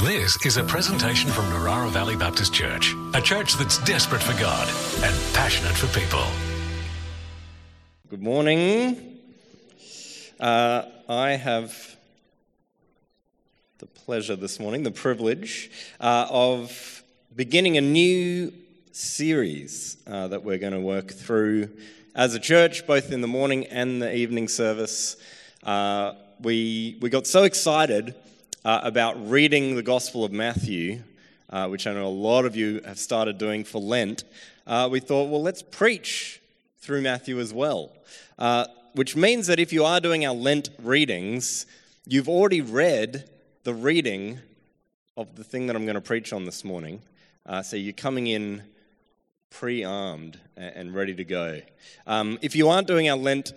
This is a presentation from Narara Valley Baptist Church, a church that's desperate for God and passionate for people. Good morning. Uh, I have the pleasure this morning, the privilege uh, of beginning a new series uh, that we're going to work through as a church, both in the morning and the evening service. Uh, we, we got so excited uh, about reading the Gospel of Matthew, uh, which I know a lot of you have started doing for Lent, uh, we thought, well, let's preach through Matthew as well. Uh, which means that if you are doing our Lent readings, you've already read the reading of the thing that I'm going to preach on this morning. Uh, so you're coming in pre armed and ready to go. Um, if you aren't doing our Lent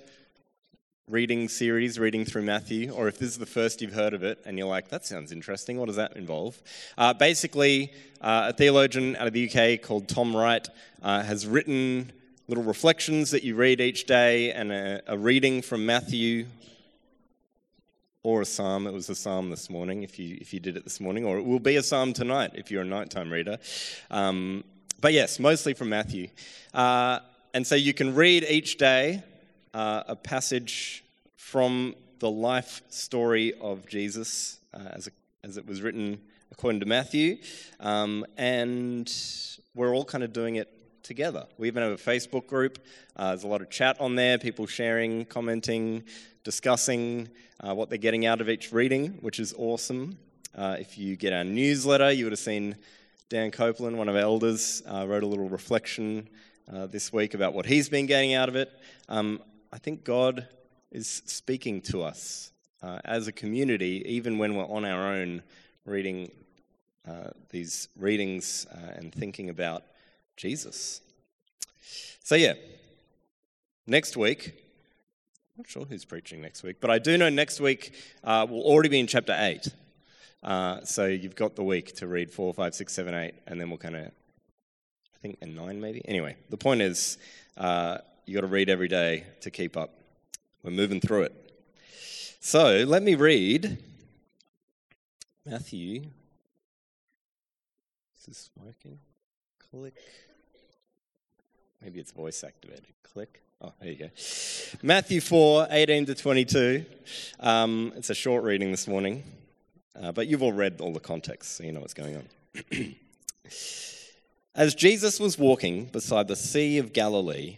reading series, reading through Matthew, or if this is the first you've heard of it and you're like, that sounds interesting, what does that involve? Uh, basically, uh, a theologian out of the UK called Tom Wright uh, has written little reflections that you read each day and a, a, reading from Matthew or a psalm. It was a psalm this morning if you, if you did it this morning, or it will be a psalm tonight if you're a nighttime reader. Um, but yes, mostly from Matthew. Uh, and so you can read each day uh, a passage from the life story of Jesus uh, as, a, as it was written according to Matthew. Um, and we're all kind of doing it together. We even have a Facebook group. Uh, there's a lot of chat on there, people sharing, commenting, discussing uh, what they're getting out of each reading, which is awesome. Uh, if you get our newsletter, you would have seen Dan Copeland, one of our elders, uh, wrote a little reflection uh, this week about what he's been getting out of it. Um, I think God is speaking to us uh, as a community, even when we're on our own reading uh, these readings uh, and thinking about Jesus. So, yeah, next week, I'm not sure who's preaching next week, but I do know next week uh, we'll already be in chapter 8. Uh, so you've got the week to read 4, 5, 6, 7, 8, and then we'll kind of, I think, and 9 maybe. Anyway, the point is, uh, you got to read every day to keep up. We're moving through it. So let me read Matthew. Is this working? Click. Maybe it's voice activated. Click. Oh, there you go. Matthew 4, 18 to 22. Um, it's a short reading this morning, uh, but you've all read all the context, so you know what's going on. As Jesus was walking beside the Sea of Galilee,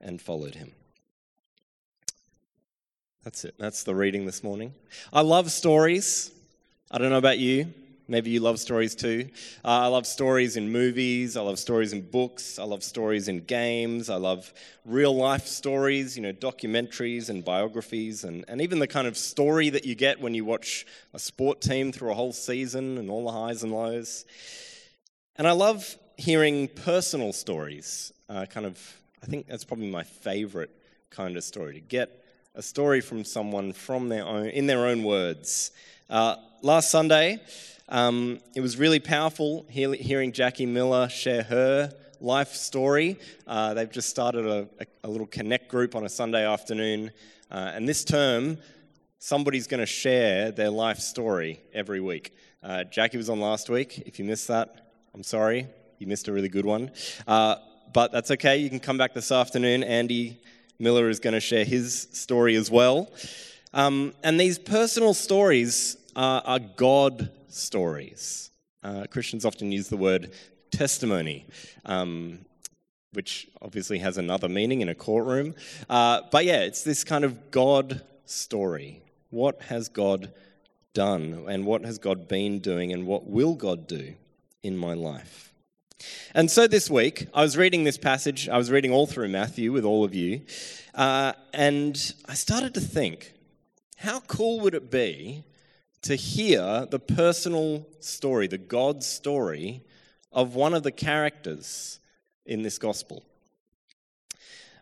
and followed him. That's it. That's the reading this morning. I love stories. I don't know about you. Maybe you love stories too. Uh, I love stories in movies. I love stories in books. I love stories in games. I love real life stories, you know, documentaries and biographies, and, and even the kind of story that you get when you watch a sport team through a whole season and all the highs and lows. And I love hearing personal stories, uh, kind of I think that's probably my favorite kind of story to get a story from someone from their own, in their own words. Uh, last Sunday, um, it was really powerful hearing Jackie Miller share her life story. Uh, they've just started a, a, little connect group on a Sunday afternoon, uh, and this term, somebody's going to share their life story every week. Uh, Jackie was on last week. If you missed that, I'm sorry. You missed a really good one. But that's okay. You can come back this afternoon. Andy Miller is going to share his story as well. Um, and these personal stories are, are God stories. Uh, Christians often use the word testimony, um, which obviously has another meaning in a courtroom. Uh, but yeah, it's this kind of God story. What has God done? And what has God been doing? And what will God do in my life? And so this week, I was reading this passage, I was reading all through Matthew with all of you, uh, and I started to think, how cool would it be to hear the personal story, the God story of one of the characters in this gospel.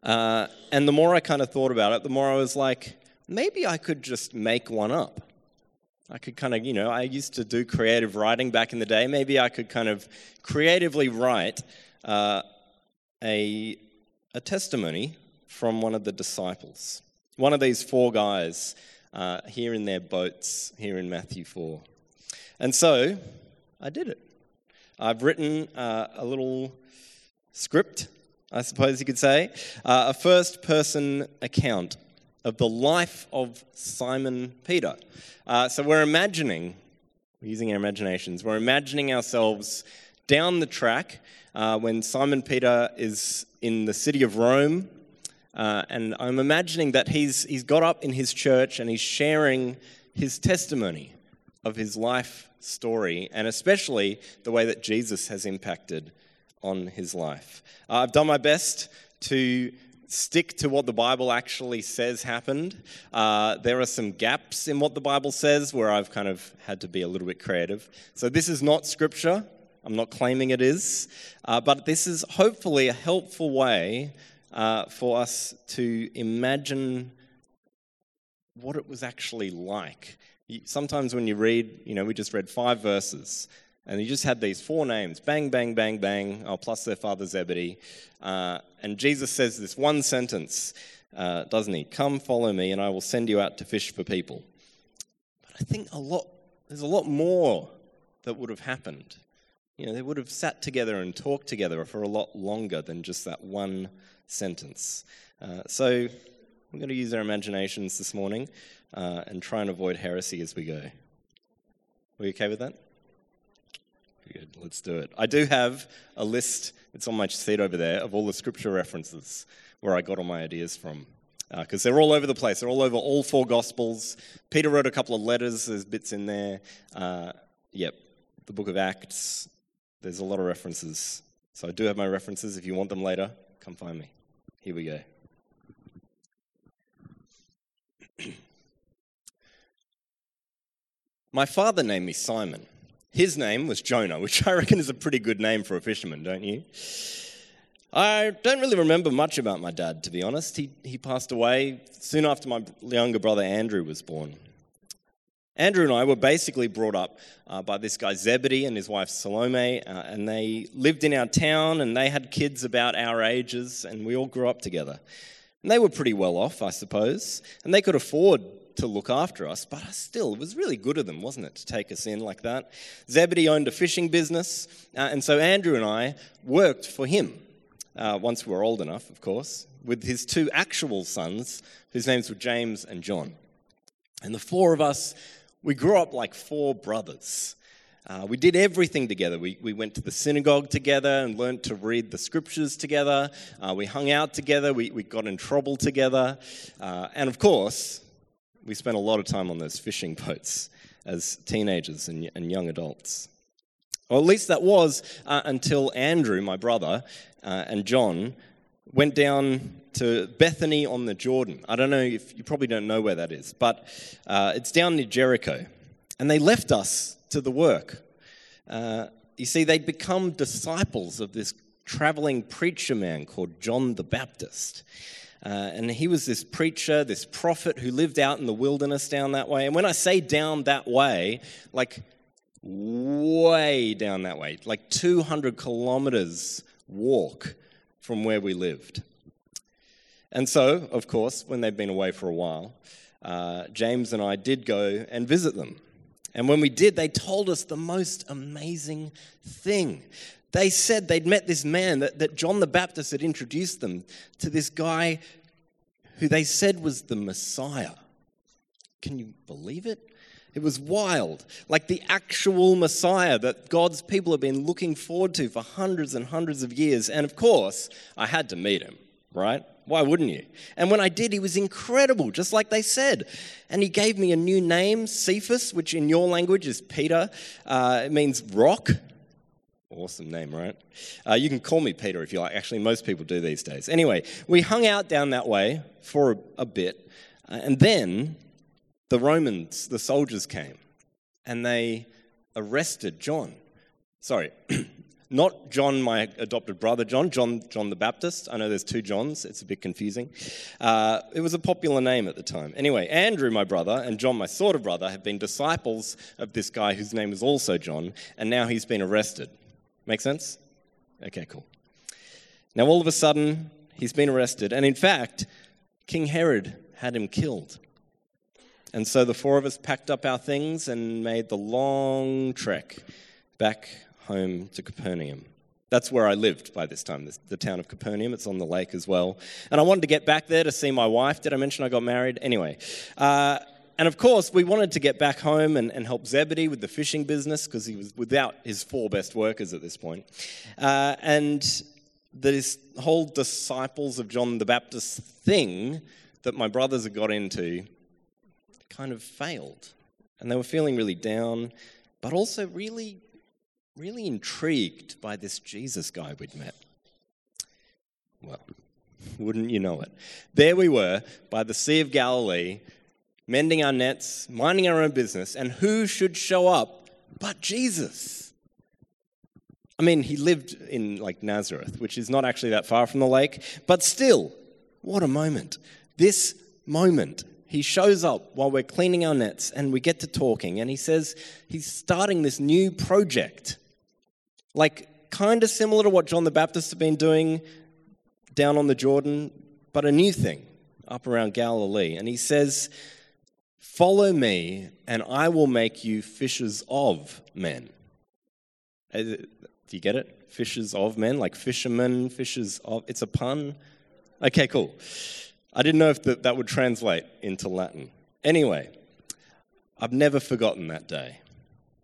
Uh, and the more I kind of thought about it, the more I was like, maybe I could just make one up. I could kind of, you know, I used to do creative writing back in the day. Maybe I could kind of creatively write uh, a, a testimony from one of the disciples. One of these four guys uh, here in their boats here in Matthew 4. And so I did it. I've written uh, a little script, I suppose you could say, uh, a first person account of the life of Simon Peter. Uh, so we're imagining, using our imaginations, we're imagining ourselves down the track uh, when Simon Peter is in the city of Rome. Uh, and I'm imagining that he's, he's got up in his church and he's sharing his testimony of his life story, and especially the way that Jesus has impacted on his life. Uh, I've done my best to stick to what the Bible actually says happened. Uh, there are some gaps in what the Bible says where I've kind of had to be a little bit creative. So this is not scripture. I'm not claiming it is. Uh, but this is hopefully a helpful way uh, for us to imagine what it was actually like. Sometimes when you read, you know, we just read five verses. And he just had these four names bang, bang, bang, bang, oh, plus their father Zebedee. Uh, and Jesus says this one sentence, uh, doesn't he? Come follow me, and I will send you out to fish for people. But I think a lot, there's a lot more that would have happened. You know, they would have sat together and talked together for a lot longer than just that one sentence. Uh, so we're going to use our imaginations this morning uh, and try and avoid heresy as we go. Are we okay with that? Good, let's do it. I do have a list, it's on my seat over there, of all the scripture references where I got all my ideas from. Because uh, they're all over the place. They're all over all four Gospels. Peter wrote a couple of letters, there's bits in there. Uh, yep, the book of Acts, there's a lot of references. So I do have my references. If you want them later, come find me. Here we go. my father named me Simon. His name was Jonah, which I reckon is a pretty good name for a fisherman, don't you? I don't really remember much about my dad, to be honest. He, he passed away soon after my younger brother Andrew was born. Andrew and I were basically brought up uh, by this guy Zebedee and his wife Salome, uh, and they lived in our town and they had kids about our ages, and we all grew up together. And they were pretty well off, I suppose, and they could afford to look after us, but still, it was really good of them, wasn't it, to take us in like that? Zebedee owned a fishing business, uh, and so Andrew and I worked for him uh, once we were old enough, of course, with his two actual sons, whose names were James and John. And the four of us, we grew up like four brothers. Uh, we did everything together. We, we went to the synagogue together and learned to read the scriptures together. Uh, we hung out together. We, we got in trouble together. Uh, and of course, we spent a lot of time on those fishing boats as teenagers and, and young adults. Or at least that was uh, until Andrew, my brother, uh, and John went down to Bethany on the Jordan. I don't know if you probably don't know where that is, but uh, it's down near Jericho. And they left us to the work. Uh, you see, they'd become disciples of this traveling preacher man called John the Baptist. Uh, and he was this preacher, this prophet who lived out in the wilderness down that way. And when I say down that way, like way down that way, like 200 kilometers walk from where we lived. And so, of course, when they'd been away for a while, uh, James and I did go and visit them. And when we did, they told us the most amazing thing. They said they'd met this man, that, that John the Baptist had introduced them to this guy who they said was the Messiah. Can you believe it? It was wild, like the actual Messiah that God's people have been looking forward to for hundreds and hundreds of years. And of course, I had to meet him, right? Why wouldn't you? And when I did, he was incredible, just like they said. And he gave me a new name, Cephas, which in your language is Peter. Uh, it means rock. Awesome name, right? Uh, you can call me Peter if you like. Actually, most people do these days. Anyway, we hung out down that way for a, a bit, uh, and then the Romans, the soldiers came. and they arrested John. Sorry, not John, my adopted brother, John, John, John the Baptist. I know there's two Johns, it's a bit confusing. Uh, it was a popular name at the time. Anyway, Andrew, my brother, and John, my sort of brother, have been disciples of this guy whose name is also John, and now he's been arrested. Make sense? Okay, cool. Now, all of a sudden, he's been arrested, and in fact, King Herod had him killed. And so the four of us packed up our things and made the long trek back home to Capernaum. That's where I lived by this time, the town of Capernaum. It's on the lake as well. And I wanted to get back there to see my wife. Did I mention I got married? Anyway. Uh, and of course, we wanted to get back home and, and help Zebedee with the fishing business because he was without his four best workers at this point. Uh, and this whole disciples of John the Baptist thing that my brothers had got into kind of failed. And they were feeling really down, but also really really intrigued by this Jesus guy we'd met. Well, wouldn't you know it? There we were by the Sea of Galilee, mending our nets, minding our own business, and who should show up but Jesus? I mean, he lived in like Nazareth, which is not actually that far from the lake, but still, what a moment. This moment he shows up while we're cleaning our nets and we get to talking and he says he's starting this new project like, kind of similar to what John the Baptist had been doing down on the Jordan, but a new thing up around Galilee. And he says, Follow me, and I will make you fishers of men. Uh, do you get it? Fishers of men, like fishermen, fishers of. It's a pun. Okay, cool. I didn't know if the, that would translate into Latin. Anyway, I've never forgotten that day.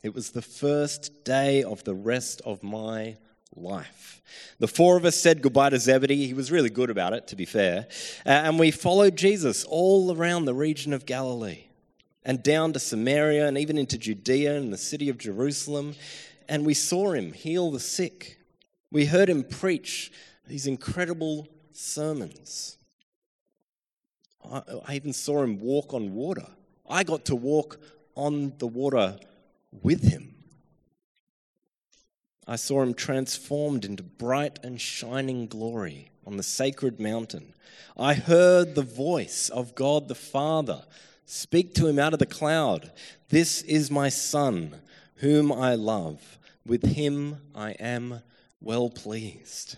It was the first day of the rest of my life. The four of us said goodbye to Zebedee. He was really good about it, to be fair. Uh, and we followed Jesus all around the region of Galilee and down to Samaria and even into Judea and the city of Jerusalem. And we saw him heal the sick. We heard him preach these incredible sermons. I, I even saw him walk on water. I got to walk on the water with him. I saw him transformed into bright and shining glory on the sacred mountain. I heard the voice of God the Father speak to him out of the cloud This is my Son, whom I love. With him I am well pleased.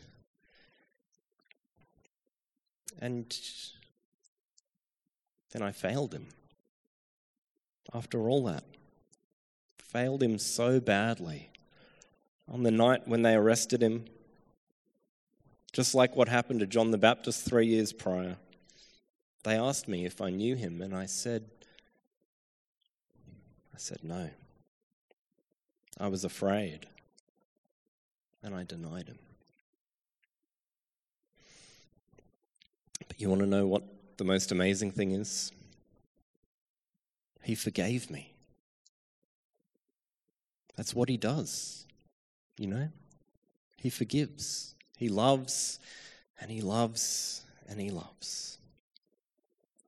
And then I failed him. After all that, failed him so badly. On the night when they arrested him, just like what happened to John the Baptist three years prior, they asked me if I knew him, and I said, I said no. I was afraid, and I denied him. But you want to know what the most amazing thing is? He forgave me. That's what he does, you know? He forgives, he loves, and he loves, and he loves.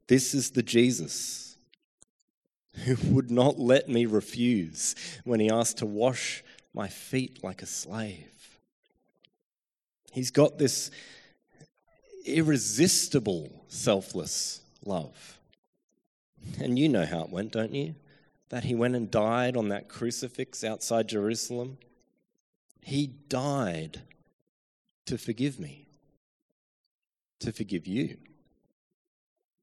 This is the Jesus who would not let me refuse when he asked to wash my feet like a slave. He's got this irresistible, selfless love. And you know how it went, don't you? that he went and died on that crucifix outside Jerusalem? He died to forgive me, to forgive you,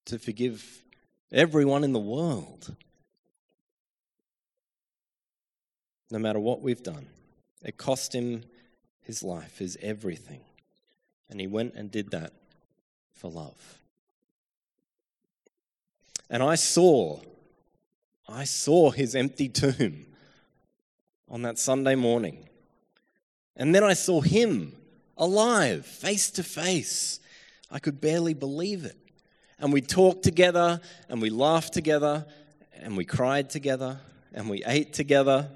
to forgive everyone in the world. No matter what we've done, it cost him his life, his everything. And he went and did that for love. And I saw I saw his empty tomb on that Sunday morning. And then I saw him alive, face to face. I could barely believe it. And we talked together, and we laughed together, and we cried together, and we ate together,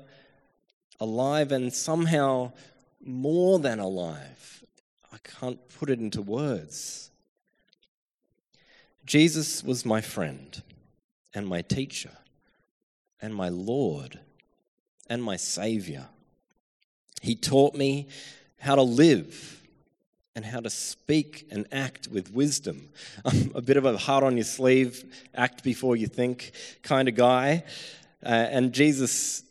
alive and somehow more than alive. I can't put it into words. Jesus was my friend and my teacher and my Lord and my Savior. He taught me how to live and how to speak and act with wisdom. I'm a bit of a heart on your sleeve, act before you think kind of guy. Uh, and Jesus,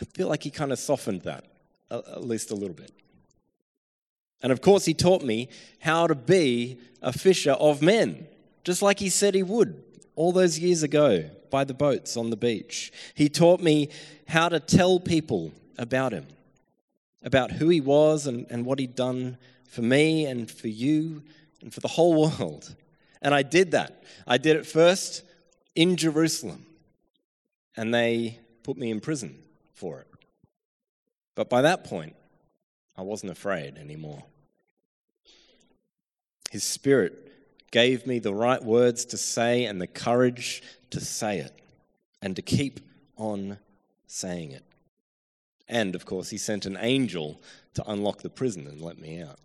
I feel like he kind of softened that, at least a little bit. And of course, he taught me how to be a fisher of men, just like he said he would all those years ago by the boats on the beach. He taught me how to tell people about him, about who he was and, and what he'd done for me and for you and for the whole world. And I did that. I did it first in Jerusalem, and they put me in prison for it. But by that point, I wasn't afraid anymore. His Spirit gave me the right words to say and the courage to say it and to keep on saying it. And of course, He sent an angel to unlock the prison and let me out.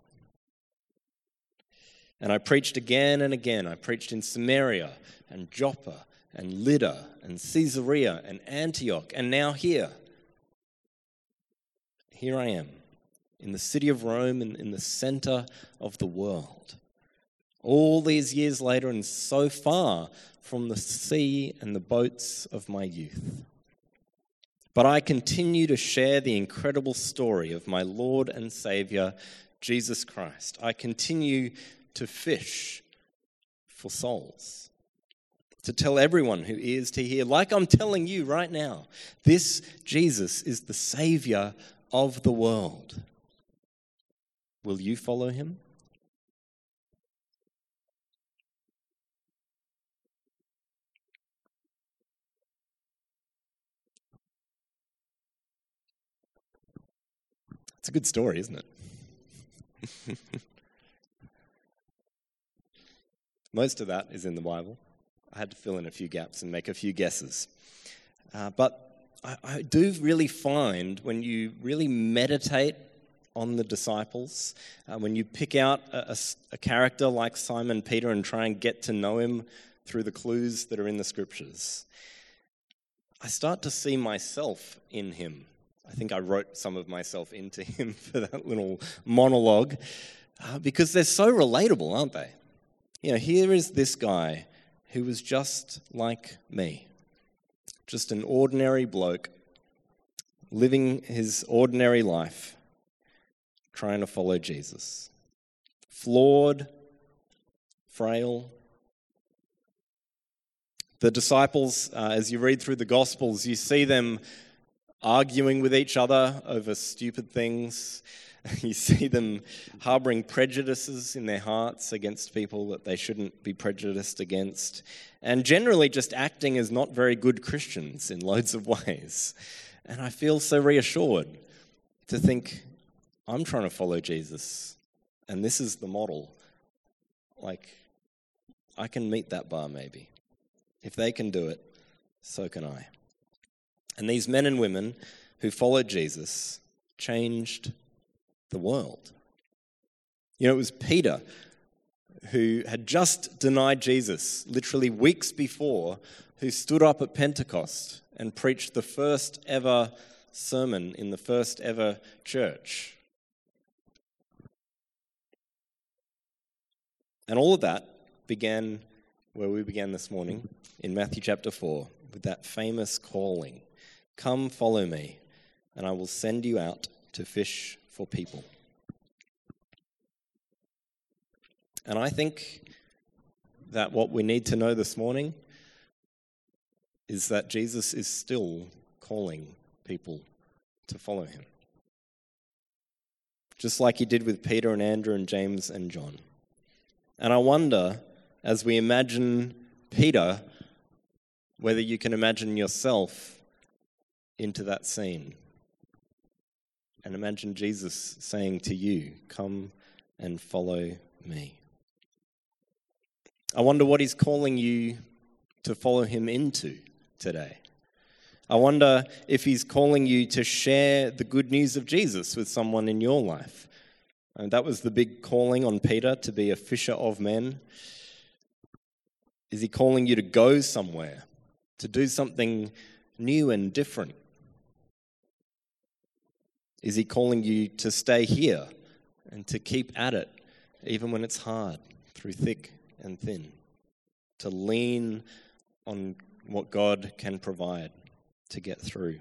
And I preached again and again. I preached in Samaria and Joppa and Lydda and Caesarea and Antioch and now here. Here I am in the city of Rome and in the center of the world. All these years later and so far from the sea and the boats of my youth. But I continue to share the incredible story of my Lord and Savior, Jesus Christ. I continue to fish for souls, to tell everyone who is to hear, like I'm telling you right now, this Jesus is the Savior of the world. Will you follow him? It's a good story, isn't it? Most of that is in the Bible. I had to fill in a few gaps and make a few guesses. Uh, but I, I, do really find when you really meditate on the disciples, uh, when you pick out a, a, a character like Simon Peter and try and get to know him through the clues that are in the scriptures, I start to see myself in him. I think I wrote some of myself into him for that little monologue uh, because they're so relatable, aren't they? You know, here is this guy who was just like me, just an ordinary bloke living his ordinary life, trying to follow Jesus. Flawed, frail. The disciples, uh, as you read through the Gospels, you see them arguing with each other over stupid things. You see them harboring prejudices in their hearts against people that they shouldn't be prejudiced against, and generally just acting as not very good Christians in loads of ways. And I feel so reassured to think, I'm trying to follow Jesus, and this is the model. Like, I can meet that bar maybe. If they can do it, so can I. And these men and women who followed Jesus changed the world. You know, it was Peter who had just denied Jesus literally weeks before, who stood up at Pentecost and preached the first ever sermon in the first ever church. And all of that began where we began this morning in Matthew chapter 4 with that famous calling Come, follow me, and I will send you out to fish for people. And I think that what we need to know this morning is that Jesus is still calling people to follow him. Just like he did with Peter and Andrew and James and John. And I wonder, as we imagine Peter, whether you can imagine yourself into that scene. And imagine Jesus saying to you, Come and follow me. I wonder what he's calling you to follow him into today. I wonder if he's calling you to share the good news of Jesus with someone in your life. And that was the big calling on Peter to be a fisher of men. Is he calling you to go somewhere, to do something new and different? Is He calling you to stay here and to keep at it, even when it's hard, through thick and thin? To lean on what God can provide to get through.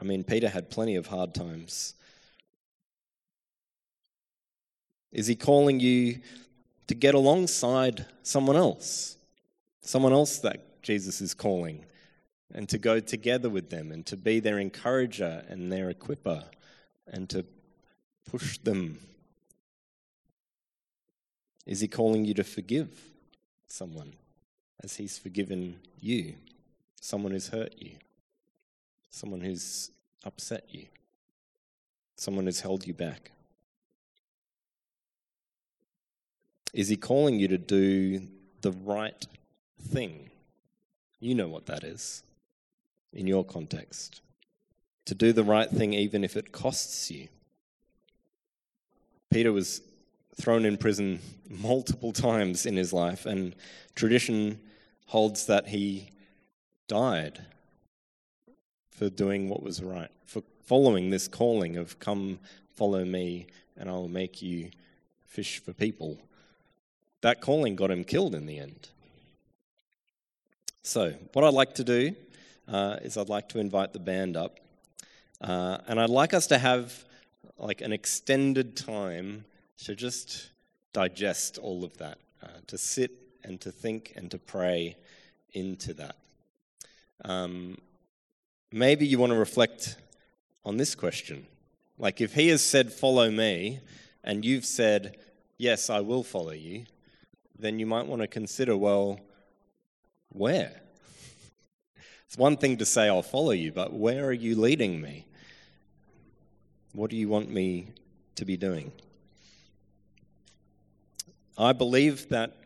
I mean, Peter had plenty of hard times. Is he calling you to get alongside someone else? Someone else that Jesus is calling, and to go together with them and to be their encourager and their equiper and to push them? Is he calling you to forgive someone as he's forgiven you? Someone who's hurt you? Someone who's upset you? Someone who's held you back? Is he calling you to do the right thing? You know what that is in your context. To do the right thing, even if it costs you. Peter was thrown in prison multiple times in his life, and tradition holds that he died for doing what was right, for following this calling of come follow me and I will make you fish for people that calling got him killed in the end. So, what I'd like to do uh, is I'd like to invite the band up, uh, and I'd like us to have like an extended time to just digest all of that, uh, to sit and to think and to pray into that. Um, maybe you want to reflect on this question. Like, if he has said, Follow me, and you've said, Yes, I will follow you, then you might want to consider well, where? It's one thing to say, I'll follow you, but where are you leading me? What do you want me to be doing? I believe that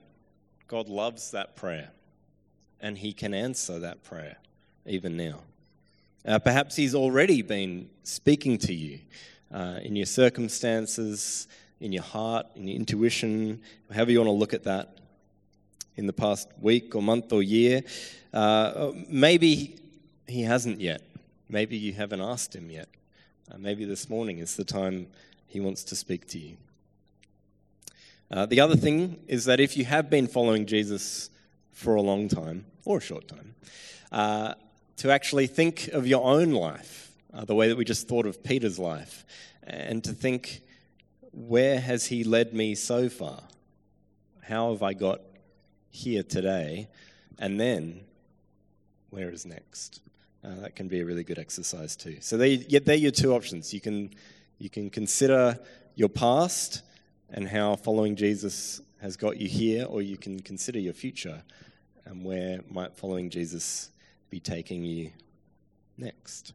God loves that prayer and He can answer that prayer even now. Uh, perhaps He's already been speaking to you uh, in your circumstances, in your heart, in your intuition, however you want to look at that in the past week or month or year. Uh, maybe he hasn't yet. Maybe you haven't asked him yet. Uh, maybe this morning is the time he wants to speak to you. Uh, the other thing is that if you have been following Jesus for a long time or a short time, uh, to actually think of your own life, uh, the way that we just thought of Peter's life, and to think where has He led me so far? How have I got here today? And then, where is next? Uh, that can be a really good exercise too. So they, they're your two options. You can, you can consider your past and how following Jesus has got you here, or you can consider your future and where might following Jesus be taking you next.